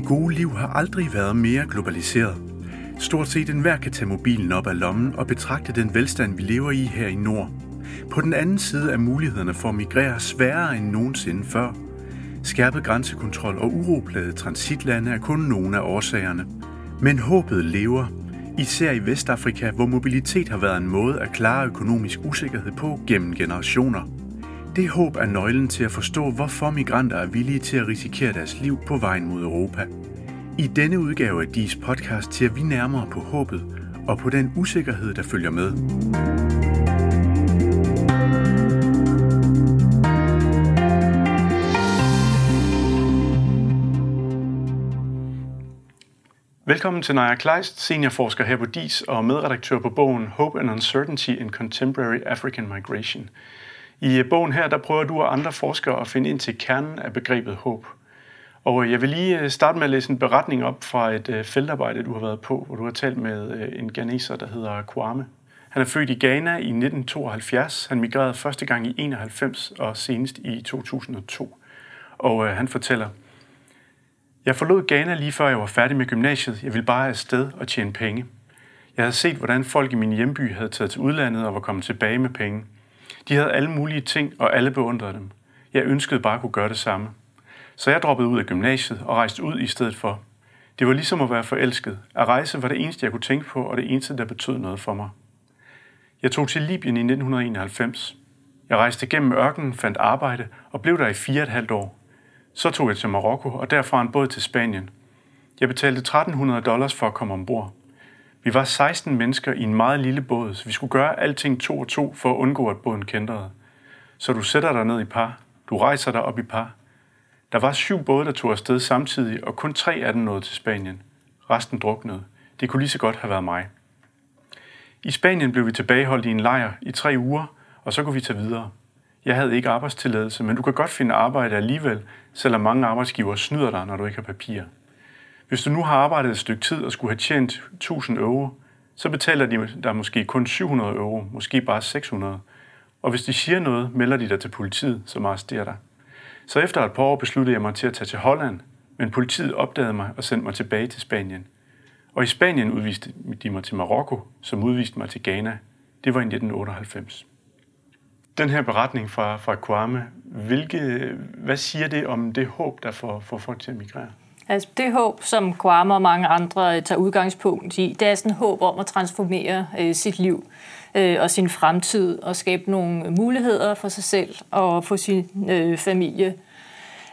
Det gode liv har aldrig været mere globaliseret. Stort set enhver kan tage mobilen op af lommen og betragte den velstand, vi lever i her i Nord. På den anden side er mulighederne for at migrere sværere end nogensinde før. Skærpet grænsekontrol og uroplade transitlande er kun nogle af årsagerne. Men håbet lever, især i Vestafrika, hvor mobilitet har været en måde at klare økonomisk usikkerhed på gennem generationer. Det håb er nøglen til at forstå, hvorfor migranter er villige til at risikere deres liv på vejen mod Europa. I denne udgave af DIS podcast ser vi nærmere på håbet og på den usikkerhed, der følger med. Velkommen til Naja Kleist, seniorforsker her på DIS og medredaktør på bogen Hope and Uncertainty in Contemporary African Migration. I bogen her, der prøver du og andre forskere at finde ind til kernen af begrebet håb. Og øh, jeg vil lige øh, starte med at læse en beretning op fra et øh, feltarbejde, du har været på, hvor du har talt med en ganeser, der hedder Kwame. Han er født i Ghana i 1972. Han migrerede første gang i 91 og senest i 2002. Og han fortæller, jeg forlod Ghana lige før jeg var færdig med gymnasiet. Jeg ville bare afsted og tjene penge. Jeg havde set, hvordan folk i min hjemby havde taget til udlandet og var kommet tilbage med penge. De havde alle mulige ting, og alle beundrede dem. Jeg ønskede bare at kunne gøre det samme. Så jeg droppede ud af gymnasiet og rejste ud i stedet for. Det var ligesom at være forelsket. At rejse var det eneste, jeg kunne tænke på, og det eneste, der betød noget for mig. Jeg tog til Libyen i 1991. Jeg rejste gennem ørkenen, fandt arbejde og blev der i fire et halvt år. Så tog jeg til Marokko og derfra en båd til Spanien. Jeg betalte 1300 dollars for at komme ombord. Vi var 16 mennesker i en meget lille båd, så vi skulle gøre alting to og to for at undgå, at båden kendrede. Så du sætter dig ned i par. Du rejser dig op i par. Der var syv både, der tog afsted samtidig, og kun tre af dem nåede til Spanien. Resten druknede. Det kunne lige så godt have været mig. I Spanien blev vi tilbageholdt i en lejr i tre uger, og så kunne vi tage videre. Jeg havde ikke arbejdstilladelse, men du kan godt finde arbejde alligevel, selvom mange arbejdsgiver snyder dig, når du ikke har papir. Hvis du nu har arbejdet et stykke tid og skulle have tjent 1000 euro, så betaler de dig måske kun 700 euro, måske bare 600. Og hvis de siger noget, melder de dig til politiet, som arresterer dig. Så efter et par år besluttede jeg mig til at tage til Holland, men politiet opdagede mig og sendte mig tilbage til Spanien. Og i Spanien udviste de mig til Marokko, som udviste mig til Ghana. Det var i 1998. Den her beretning fra, fra Kwame, hvilke, hvad siger det om det håb, der får, får folk til at migrere? Altså det håb, som Kwame og mange andre øh, tager udgangspunkt i, det er sådan et håb om at transformere øh, sit liv øh, og sin fremtid og skabe nogle muligheder for sig selv og for sin øh, familie.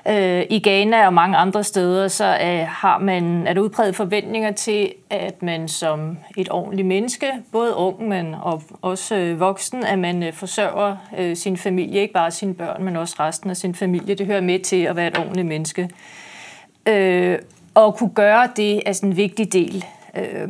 Øh, I Ghana og mange andre steder, så øh, har man, er der udpræget forventninger til, at man som et ordentligt menneske, både ung, men og også øh, voksen, at man øh, forsørger øh, sin familie, ikke bare sine børn, men også resten af sin familie. Det hører med til at være et ordentligt menneske. Øh, og kunne gøre det er sådan en vigtig del øh,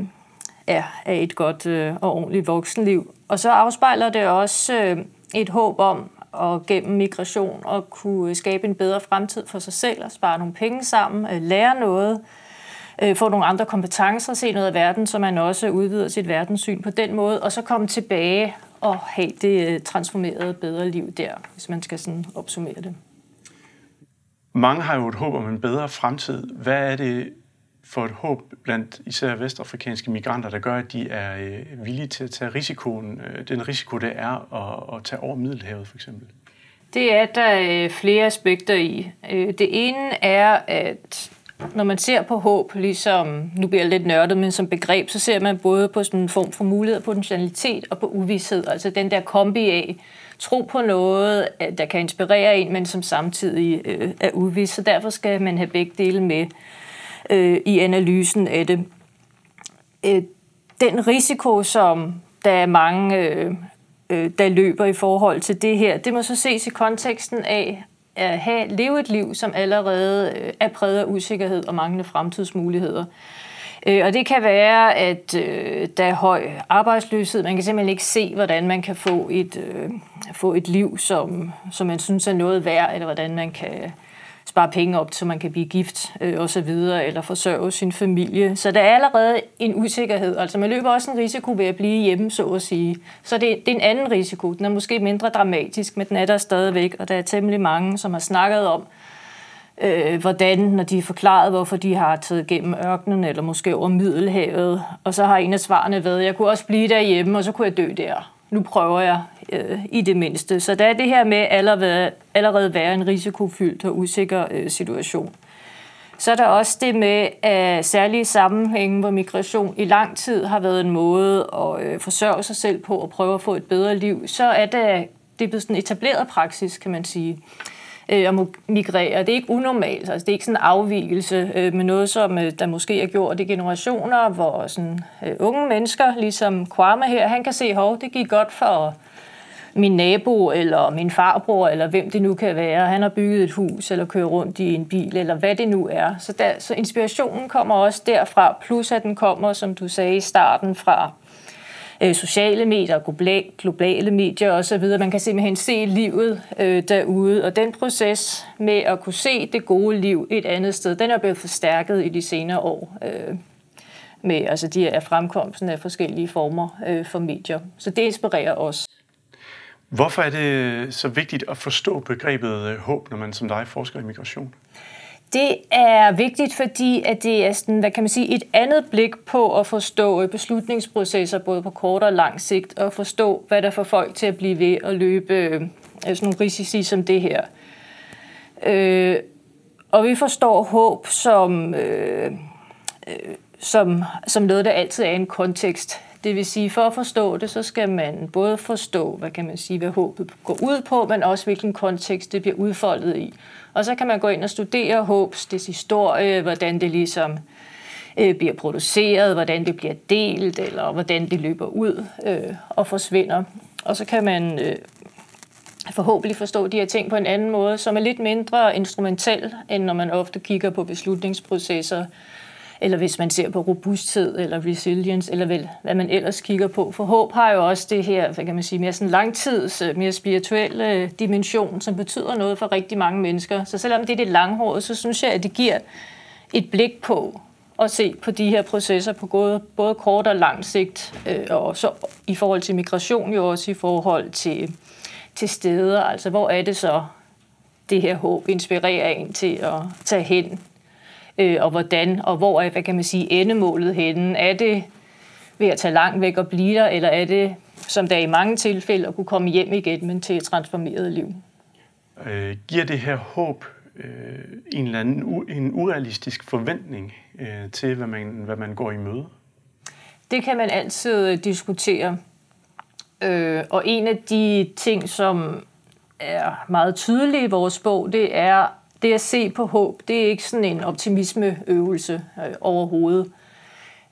af et godt øh, og ordentligt voksenliv. Og så afspejler det også øh, et håb om, og gennem migration at kunne skabe en bedre fremtid for sig selv og spare nogle penge sammen, øh, lære noget, øh, få nogle andre kompetencer, se noget af verden, så man også udvider sit verdenssyn på den måde, og så komme tilbage og have det øh, transformerede bedre liv der, hvis man skal sådan opsummere det. Mange har jo et håb om en bedre fremtid. Hvad er det for et håb blandt især vestafrikanske migranter, der gør, at de er øh, villige til at tage risikoen, øh, den risiko, det er at, at tage over Middelhavet for eksempel? Det er der øh, flere aspekter i. Øh, det ene er, at når man ser på håb, ligesom, nu bliver jeg lidt nørdet, men som begreb, så ser man både på sådan en form for mulighed, potentialitet og på uvidshed. Altså den der kombi af tro på noget, øh, der kan inspirere en, men som samtidig øh, er uvis. Så derfor skal man have begge dele med øh, i analysen af det. Øh, den risiko, som der er mange, øh, øh, der løber i forhold til det her, det må så ses i konteksten af at have, leve et liv, som allerede øh, er præget af usikkerhed og manglende fremtidsmuligheder. Øh, og det kan være, at øh, der er høj arbejdsløshed. Man kan simpelthen ikke se, hvordan man kan få et, øh, få et liv, som, som man synes er noget værd, eller hvordan man kan spare penge op, så man kan blive gift øh, og så videre, eller forsørge sin familie. Så der er allerede en usikkerhed. Altså man løber også en risiko ved at blive hjemme, så at sige. Så det, det er en anden risiko. Den er måske mindre dramatisk, men den er der stadigvæk, og der er temmelig mange, som har snakket om, øh, hvordan, når de har forklaret, hvorfor de har taget gennem ørkenen, eller måske over Middelhavet. Og så har en af svarene været, jeg kunne også blive derhjemme, og så kunne jeg dø der. Nu prøver jeg øh, i det mindste. Så der er det her med allerede, allerede være en risikofyldt og usikker øh, situation. Så er der også det med, at særlige sammenhænge, hvor migration i lang tid har været en måde at øh, forsørge sig selv på og prøve at få et bedre liv, så er det, det er blevet sådan etableret praksis, kan man sige øh, Øh, at migrere. Det er ikke unormalt, altså det er ikke sådan en afvielse øh, med noget, som øh, der måske er gjort i generationer, hvor sådan, øh, unge mennesker, ligesom Kwame her, han kan se, at det gik godt for min nabo, eller min farbror, eller hvem det nu kan være. Han har bygget et hus, eller kører rundt i en bil, eller hvad det nu er. Så, der, så inspirationen kommer også derfra, plus at den kommer, som du sagde i starten, fra øh, sociale medier, globale medier osv. Man kan simpelthen se livet øh, derude, og den proces med at kunne se det gode liv et andet sted, den er blevet forstærket i de senere år. Øh, med altså de er fremkomsten af forskellige former øh, for medier. Så det inspirerer os. Hvorfor er det så vigtigt at forstå begrebet øh, håb, når man som dig forsker i migration? Det er vigtigt, fordi at det er sådan, hvad kan man sige, et andet blik på at forstå beslutningsprocesser, både på kort og lang sigt, og forstå, hvad der får folk til at blive ved at løbe øh, sådan nogle risici som det her. Øh, og vi forstår håb som, øh, øh, som, som noget, der altid er en kontekst. Det vil sige, for at forstå det, så skal man både forstå, hvad kan man sige, hvad håbet går ud på, men også hvilken kontekst det bliver udfoldet i. Og så kan man gå ind og studere håbs, dets historie, hvordan det ligesom øh, bliver produceret, hvordan det bliver delt, eller hvordan det løber ud øh, og forsvinder. Og så kan man øh, forhåbentlig forstå de her ting på en anden måde, som er lidt mindre instrumentel, end når man ofte kigger på beslutningsprocesser, eller hvis man ser på robusthed eller resilience, eller vel, hvad man ellers kigger på. For håb har jo også det her, hvad kan man sige, mere sådan langtids, øh, mere spirituelle øh, dimension, som betyder noget for rigtig mange mennesker. Så selvom det er det langhårede, så synes jeg, at det giver et blik på at se på de her processer på både, både kort og lang sigt, øh, og så i forhold til migration jo også i forhold til, til steder. Altså, hvor er det så, det her håb inspirerer en til at tage hen øh, og hvordan, og hvor er, hvad kan man sige, endemålet henne? Er det ved at tage langt væk og blive der, eller er det, som der i mange tilfælde, at kunne komme hjem igen, men til et transformeret liv? Øh, giver det her håb øh, en eller anden u- en urealistisk forventning øh, til, hvad man, hvad man går i møde? Det kan man altid diskutere. Øh, og en af de ting, som er meget tydelige i vores bog, det er, det at se på håb, det er ikke sådan en optimismeøvelse øh, overhovedet.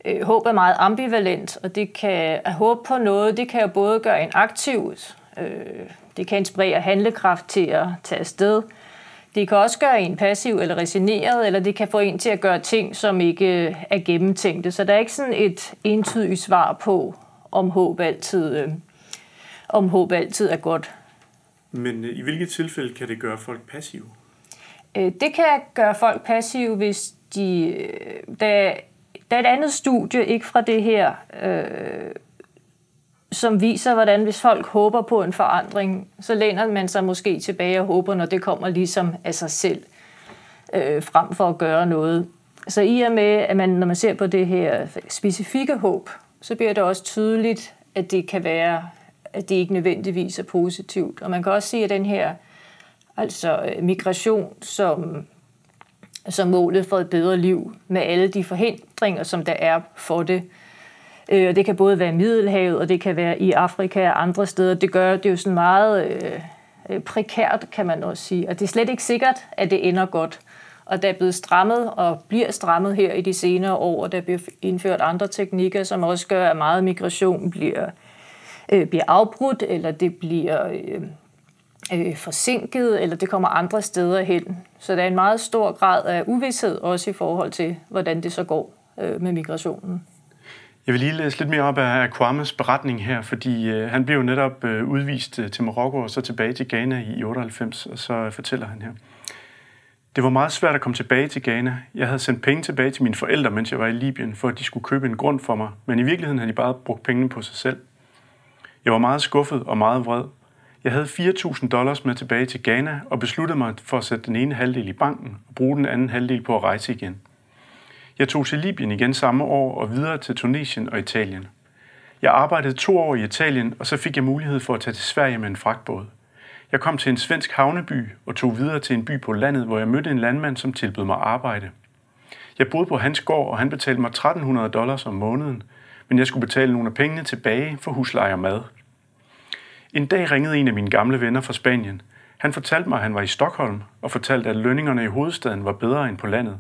Øh, håb er meget ambivalent, og det kan, at håbe på noget, det kan jo både gøre en aktiv, øh, det kan inspirere handlekraft til at tage afsted, det kan også gøre en passiv eller resigneret, eller det kan få en til at gøre ting, som ikke øh, er gennemtænkte. Så der er ikke sådan et entydigt svar på, om håb altid, øh, om håb altid er godt. Men øh, i hvilke tilfælde kan det gøre folk passive? Øh, det kan gøre folk passive, hvis de... Øh, der, der er et andet studie, ikke fra det her, øh, som viser, hvordan hvis folk håber på en forandring, så læner man sig måske tilbage og håber, når det kommer ligesom af sig selv, øh, frem for at gøre noget. Så i og med, at man, når man ser på det her specifikke håb, så bliver det også tydeligt, at det kan være, at det ikke nødvendigvis er positivt. Og man kan også se, at den her Altså øh, migration som, som målet for et bedre liv med alle de forhindringer, som der er for det. Øh, og det kan både være i Middelhavet, og det kan være i Afrika og andre steder. Det gør det jo sådan meget øh, øh, prekært, kan man også sige. Og det er slet ikke sikkert, at det ender godt. Og der er blevet strammet og bliver strammet her i de senere år, og der bliver indført andre teknikker, som også gør, at meget migration bliver, øh, bliver afbrudt, eller det bliver øh, øh, forsinket, eller det kommer andre steder hen. Så der er en meget stor grad af uvidshed også i forhold til, hvordan det så går øh, med migrationen. Jeg vil lige læse lidt mere op af Kwames beretning her, fordi øh, han blev jo netop øh, udvist øh, til Marokko og så tilbage til Ghana i 98, og så øh, fortæller han her. Det var meget svært at komme tilbage til Ghana. Jeg havde sendt penge tilbage til mine forældre, mens jeg var i Libyen, for at de skulle købe en grund for mig, men i virkeligheden havde de bare brugt pengene på sig selv. Jeg var meget skuffet og meget vred, jeg havde 4.000 dollars med tilbage til Ghana og besluttede mig for at sætte den ene halvdel i banken og bruge den anden halvdel på at rejse igen. Jeg tog til Libyen igen samme år og videre til Tunesien og Italien. Jeg arbejdede to år i Italien, og så fik jeg mulighed for at tage til Sverige med en fragtbåd. Jeg kom til en svensk havneby og tog videre til en by på landet, hvor jeg mødte en landmand, som tilbød mig arbejde. Jeg boede på hans gård, og han betalte mig 1300 dollars om måneden, men jeg skulle betale nogle af pengene tilbage for husleje og mad. En dag ringede en af mine gamle venner fra Spanien. Han fortalte mig, at han var i Stockholm, og fortalte, at lønningerne i hovedstaden var bedre end på landet.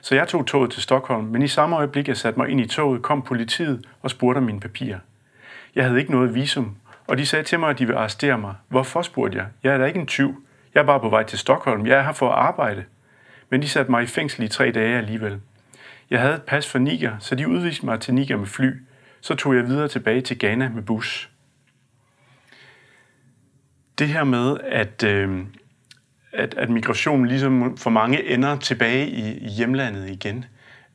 Så jeg tog toget til Stockholm, men i samme øjeblik, jeg satte mig ind i toget, kom politiet og spurgte om mine papirer. Jeg havde ikke noget visum, og de sagde til mig, at de ville arrestere mig. Hvorfor, spurgte jeg. Jeg er da ikke en tyv. Jeg er bare på vej til Stockholm. Jeg er her for at arbejde. Men de satte mig i fængsel i tre dage alligevel. Jeg havde et pas for Niger, så de udviste mig til Niger med fly. Så tog jeg videre tilbage til Ghana med bus. Det her med, at, øh, at, at migration ligesom for mange ender tilbage i hjemlandet igen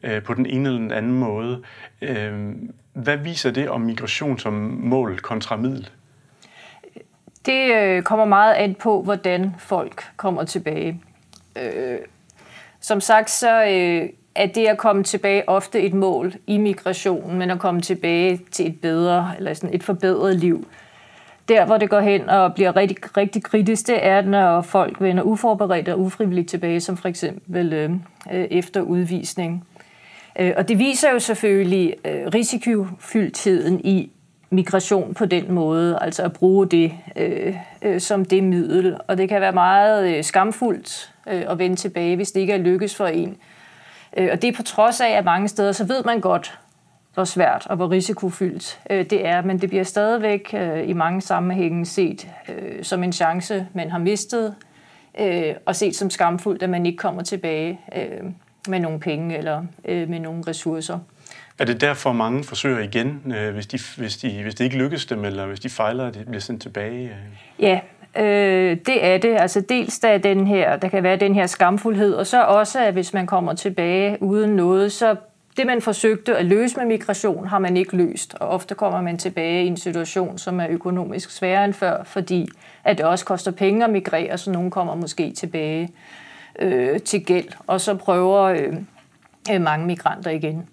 øh, på den ene eller den anden måde. Øh, hvad viser det om migration som mål kontra middel? Det øh, kommer meget an på, hvordan folk kommer tilbage. Øh, som sagt, så øh, er det at komme tilbage ofte et mål i migrationen, men at komme tilbage til et bedre, eller sådan et forbedret liv. Der, hvor det går hen og bliver rigtig, rigtig kritisk, det er, når folk vender uforberedt og ufrivilligt tilbage, som for eksempel øh, øh, efter udvisning. Øh, og det viser jo selvfølgelig øh, risikofyldtheden i migration på den måde, altså at bruge det øh, øh, som det middel. Og det kan være meget øh, skamfuldt øh, at vende tilbage, hvis det ikke er lykkes for en. Øh, og det er på trods af, at mange steder, så ved man godt, hvor svært og hvor risikofyldt øh, det er, men det bliver stadigvæk øh, i mange sammenhænge set øh, som en chance, man har mistet, øh, og set som skamfuldt, at man ikke kommer tilbage øh, med nogle penge eller øh, med nogle ressourcer. Er det derfor, mange forsøger igen, øh, hvis, de, hvis, de, hvis det ikke lykkes dem, eller hvis de fejler, at de bliver sendt tilbage? Øh? Ja, øh, det er det. Altså dels der, er den her, der kan være den her skamfuldhed, og så også, at hvis man kommer tilbage uden noget, så det, man forsøgte at løse med migration, har man ikke løst. Og ofte kommer man tilbage i en situation, som er økonomisk sværere end før, fordi at det også koster penge at migrere, så nogen kommer måske tilbage øh, til gæld. Og så prøver øh, øh mange migranter igen.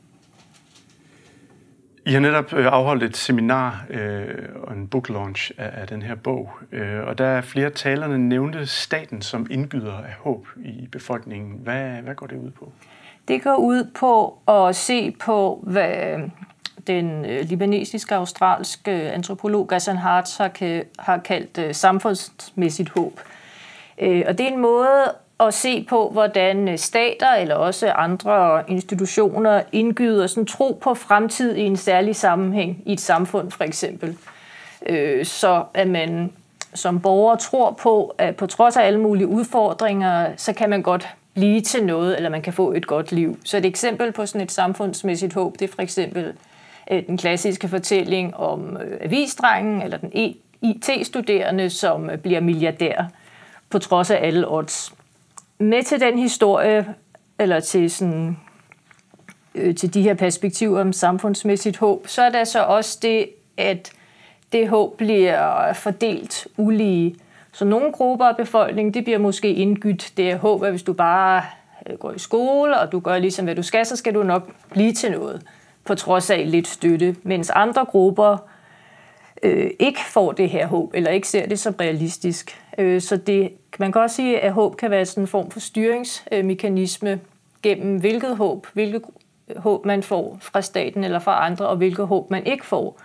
I har netop øh, afholdt et seminar øh, og en book launch af, af den her bog, øh, og der er flere talerne nævnte staten som indgyder af håb i befolkningen. Hvad, hvad går det ud på? Det går ud på at se på, hvad den øh, libanesiske australske antropolog Gassan Hartz har, har kaldt øh, samfundsmæssigt håb. Øh, og det er en måde at se på, hvordan stater eller også andre institutioner indgyder sådan tro på fremtid i en særlig sammenhæng i et samfund for eksempel. Så at man som borger tror på, at på trods af alle mulige udfordringer, så kan man godt blive til noget, eller man kan få et godt liv. Så et eksempel på sådan et samfundsmæssigt håb, det er for eksempel øh, den klassiske fortælling om øh, avisdrengen eller den e- IT-studerende, som øh, bliver milliardær på trods af alle odds. Med til den historie, eller til, sådan, øh, til de her perspektiver om samfundsmæssigt håb, så er der så også det, at det håb bliver fordelt ulige. Så nogle grupper af befolkningen, det bliver måske indgydt det er håb, at hvis du bare øh, går i skole, og du gør ligesom, hvad du skal, så skal du nok blive til noget, på trods af lidt støtte. Mens andre grupper øh, ikke får det her håb, eller ikke ser det som realistisk. Øh, så det, man kan også sige, at håb kan være sådan en form for styringsmekanisme øh, gennem hvilket håb, hvilket håb man får fra staten eller fra andre, og hvilket håb man ikke får.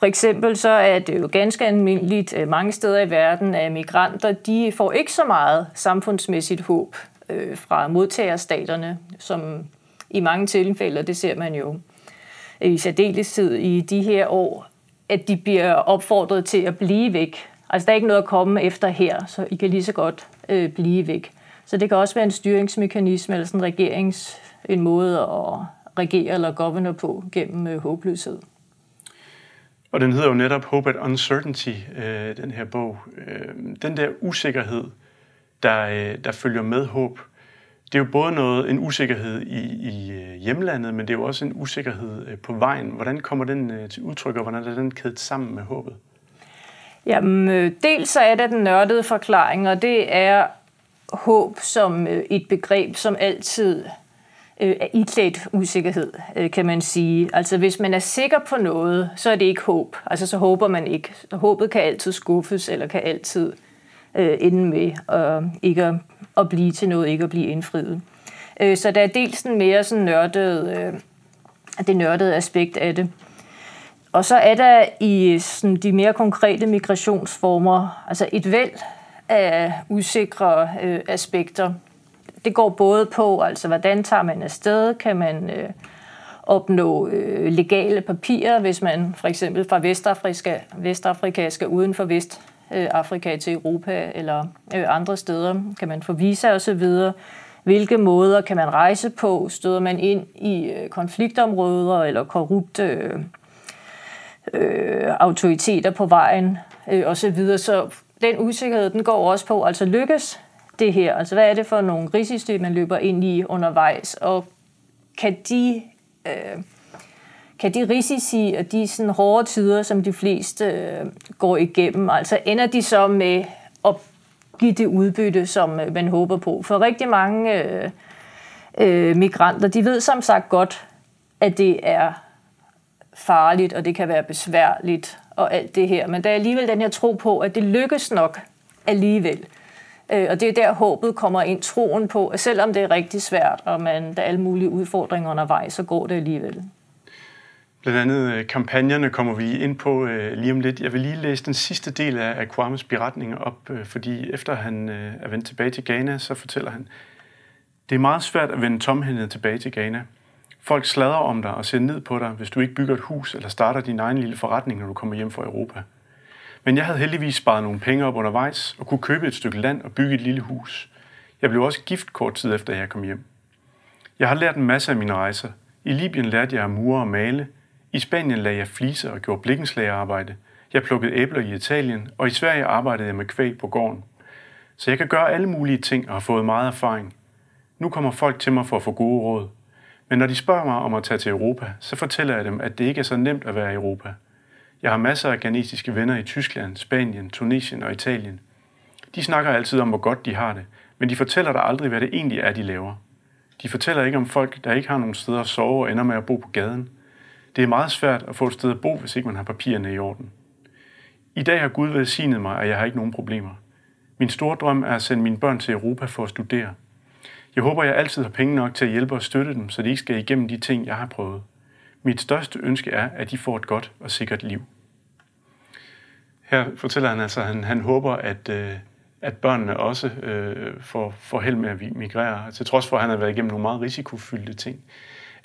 For eksempel så er det jo ganske almindeligt øh, mange steder i verden, at migranter de får ikke så meget samfundsmæssigt håb øh, fra modtagerstaterne, som i mange tilfælde, det ser man jo i særdeleshed i de her år, at de bliver opfordret til at blive væk. Altså der er ikke noget at komme efter her, så I kan lige så godt øh, blive væk. Så det kan også være en styringsmekanisme eller sådan en regerings, en måde at regere eller governor på gennem øh, håbløshed. Og den hedder jo netop Hope at Uncertainty, øh, den her bog. Øh, den der usikkerhed, der, øh, der følger med håb, det er jo både noget, en usikkerhed i, i øh, hjemlandet, men det er jo også en usikkerhed øh, på vejen. Hvordan kommer den øh, til udtryk, og hvordan er den kædet sammen med håbet? Jamen, øh, dels så er der den nørdede forklaring, og det er håb som øh, et begreb, som altid øh, er iklædt usikkerhed, øh, kan man sige. Altså hvis man er sikker på noget, så er det ikke håb. Altså så håber man ikke. Så håbet kan altid skuffes, eller kan altid øh, ende med at, ikke at, at blive til noget, ikke at blive indfriet. Øh, så der er dels en mere sådan nørdet, øh, det nørdede aspekt af det. Og så er der i sådan de mere konkrete migrationsformer, altså et væld af usikre øh, aspekter. Det går både på, altså hvordan tager man afsted, kan man øh, opnå øh, legale papirer, hvis man for eksempel fra Vestafrika, Vestafrika skal uden for Vestafrika øh, til Europa eller øh, andre steder, kan man få visa osv., hvilke måder kan man rejse på, støder man ind i øh, konfliktområder eller korrupte øh, øh, autoriteter på vejen øh, osv., så den usikkerhed, den går også på, altså lykkes det her? Altså hvad er det for nogle risici, man løber ind i undervejs? Og kan de, øh, kan de risici og de sådan hårde tider, som de fleste øh, går igennem, altså ender de så med at give det udbytte, som øh, man håber på? For rigtig mange øh, øh, migranter, de ved som sagt godt, at det er farligt, og det kan være besværligt, og alt det her. Men der er alligevel den her tro på, at det lykkes nok alligevel. Øh, og det er der håbet kommer ind, troen på, at selvom det er rigtig svært, og man, der er alle mulige udfordringer undervejs, så går det alligevel. Blandt andet øh, kampagnerne kommer vi ind på øh, lige om lidt. Jeg vil lige læse den sidste del af, Kwames beretning op, øh, fordi efter han øh, er vendt tilbage til Ghana, så fortæller han, det er meget svært at vende tomhændet tilbage til Ghana. Folk sladrer om dig og ser ned på dig, hvis du ikke bygger et hus eller starter din egen lille forretning, når du kommer hjem fra Europa. Men jeg havde heldigvis sparet nogle penge op undervejs og kunne købe et stykke land og bygge et lille hus. Jeg blev også gift kort tid efter, jeg kom hjem. Jeg har lært en masse af mine rejser. I Libyen lærte jeg at mure og male. I Spanien lagde jeg fliser og gjorde blikkenslagerarbejde. Jeg plukkede æbler i Italien, og i Sverige arbejdede jeg med kvæg på gården. Så jeg kan gøre alle mulige ting og har fået meget erfaring. Nu kommer folk til mig for at få gode råd. Men når de spørger mig om at tage til Europa, så fortæller jeg dem, at det ikke er så nemt at være i Europa. Jeg har masser af ghanesiske venner i Tyskland, Spanien, Tunesien og Italien. De snakker altid om, hvor godt de har det, men de fortæller dig aldrig, hvad det egentlig er, de laver. De fortæller ikke om folk, der ikke har nogen steder at sove og ender med at bo på gaden. Det er meget svært at få et sted at bo, hvis ikke man har papirerne i orden. I dag har Gud velsignet mig, og jeg har ikke nogen problemer. Min store drøm er at sende mine børn til Europa for at studere. Jeg håber, jeg altid har penge nok til at hjælpe og støtte dem, så de ikke skal igennem de ting, jeg har prøvet. Mit største ønske er, at de får et godt og sikkert liv. Her fortæller han altså, at han, han håber, at, øh, at børnene også øh, får, får held med at migrere, til trods for, at han har været igennem nogle meget risikofyldte ting.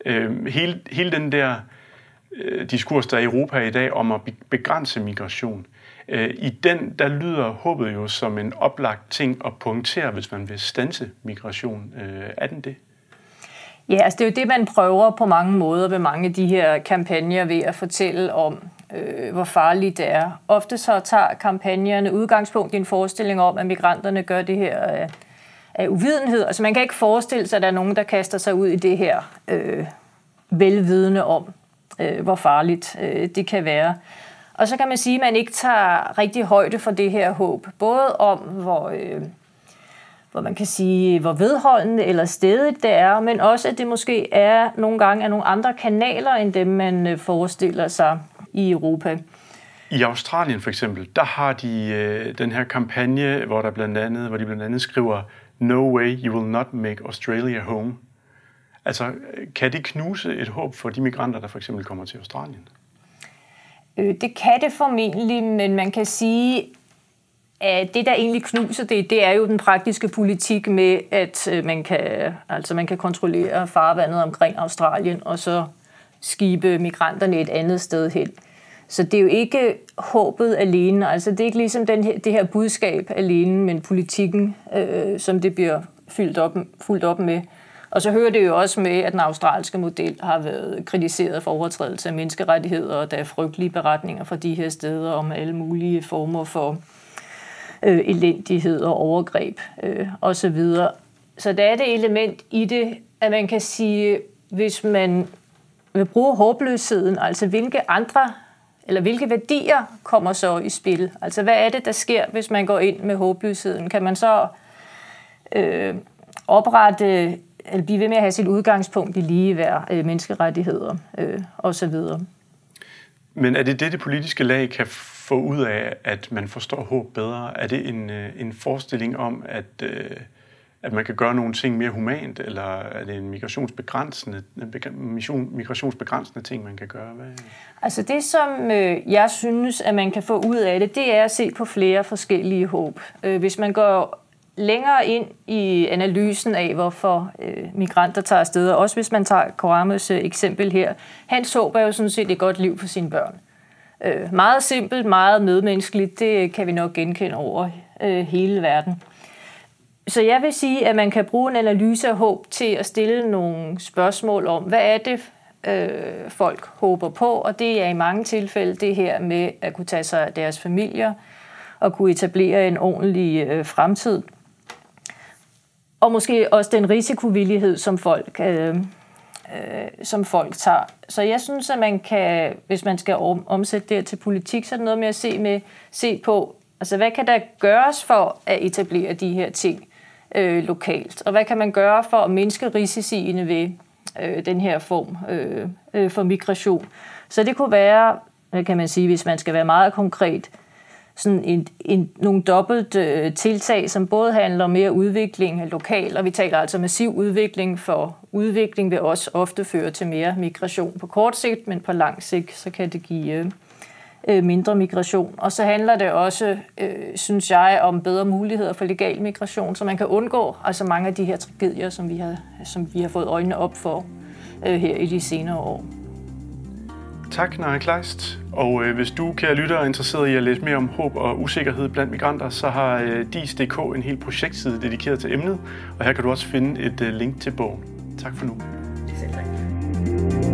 Øh, hele, hele den der øh, diskurs, der er i Europa i dag om at begrænse migration, Øh, I den, der lyder håbet jo som en oplagt ting at punktere, hvis man vil stanse migration. Øh, er den det? Ja, altså det er jo det, man prøver på mange måder ved mange af de her kampagner ved at fortælle om, øh, hvor farligt det er. Ofte så tager kampagnerne udgangspunkt i en forestilling om, at migranterne gør det her af, af uvidenhed. Altså man kan ikke forestille sig, at der er nogen, der kaster sig ud i det her øh, velvidende om, øh, hvor farligt øh, det kan være. Og så kan man sige, at man ikke tager rigtig højde for det her håb. Både om, hvor, øh, hvor man kan sige, hvor vedholdende eller stedigt det er, men også, at det måske er nogle gange er nogle andre kanaler, end dem man øh, forestiller sig i Europa. I Australien for eksempel, der har de øh, den her kampagne, hvor, der blandt andet, hvor de blandt andet skriver, No way you will not make Australia home. Altså, kan det knuse et håb for de migranter, der for eksempel kommer til Australien? Øh, det kan det formentlig, men man kan sige, det, der egentlig knuser det, det er jo den praktiske politik med, at øh, man kan, altså man kan kontrollere farvandet omkring Australien, og så skibe migranterne et andet sted hen. Så det er jo ikke håbet alene, altså det er ikke ligesom den her, det her budskab alene, men politikken, øh, som det bliver fyldt op, fuldt op med. Og så hører det jo også med, at den australske model har været kritiseret for overtrædelse af menneskerettigheder, og der er frygtelige beretninger fra de her steder om alle mulige former for øh, Øh, elendighed og overgreb øh, osv. Så der er det element i det, at man kan sige, hvis man vil bruge håbløsheden, altså hvilke andre eller hvilke værdier kommer så i spil? Altså hvad er det, der sker, hvis man går ind med håbløsheden? Kan man så øh, oprette, eller blive ved med at have sit udgangspunkt i ligeværd, øh, menneskerettigheder øh, osv.? Men er det det, det politiske lag kan få ud af, at man forstår håb bedre? Er det en, øh, en forestilling om, at, øh, at man kan gøre nogle ting mere humant, eller er det en migrationsbegrænsende, mission, migrationsbegrænsende ting, man kan gøre? Hvad? Altså det, som øh, jeg synes, at man kan få ud af det, det er at se på flere forskellige håb. Hvis man går længere ind i analysen af, hvorfor øh, migranter tager afsted, og også hvis man tager Koramus øh, eksempel her. han så jo sådan set et godt liv for sine børn. Øh, meget simpelt, meget medmenneskeligt, det kan vi nok genkende over øh, hele verden. Så jeg vil sige, at man kan bruge en analyse af håb til at stille nogle spørgsmål om, hvad er det, øh, folk håber på, og det er i mange tilfælde det her med at kunne tage sig af deres familier og kunne etablere en ordentlig øh, fremtid og måske også den risikovillighed, som folk, øh, øh, som folk tager. Så jeg synes, at man kan, hvis man skal omsætte det til politik, så er det noget med at se, med, se på, altså hvad kan der gøres for at etablere de her ting øh, lokalt? Og hvad kan man gøre for at mindske risiciene ved øh, den her form øh, øh, for migration? Så det kunne være, kan man sige, hvis man skal være meget konkret, sådan en, en, nogle dobbelt øh, tiltag, som både handler om mere udvikling lokalt, og vi taler altså massiv udvikling, for udvikling vil også ofte føre til mere migration på kort sigt, men på lang sigt, så kan det give øh, øh, mindre migration. Og så handler det også, øh, synes jeg, om bedre muligheder for legal migration, så man kan undgå altså mange af de her tragedier, som vi har, som vi har fået øjnene op for øh, her i de senere år. Tak, Naja Kleist. Og øh, hvis du, kære lytter, er interesseret i at læse mere om håb og usikkerhed blandt migranter, så har øh, DIS.dk en hel projektside dedikeret til emnet, og her kan du også finde et øh, link til bogen. Tak for nu. Selv tak.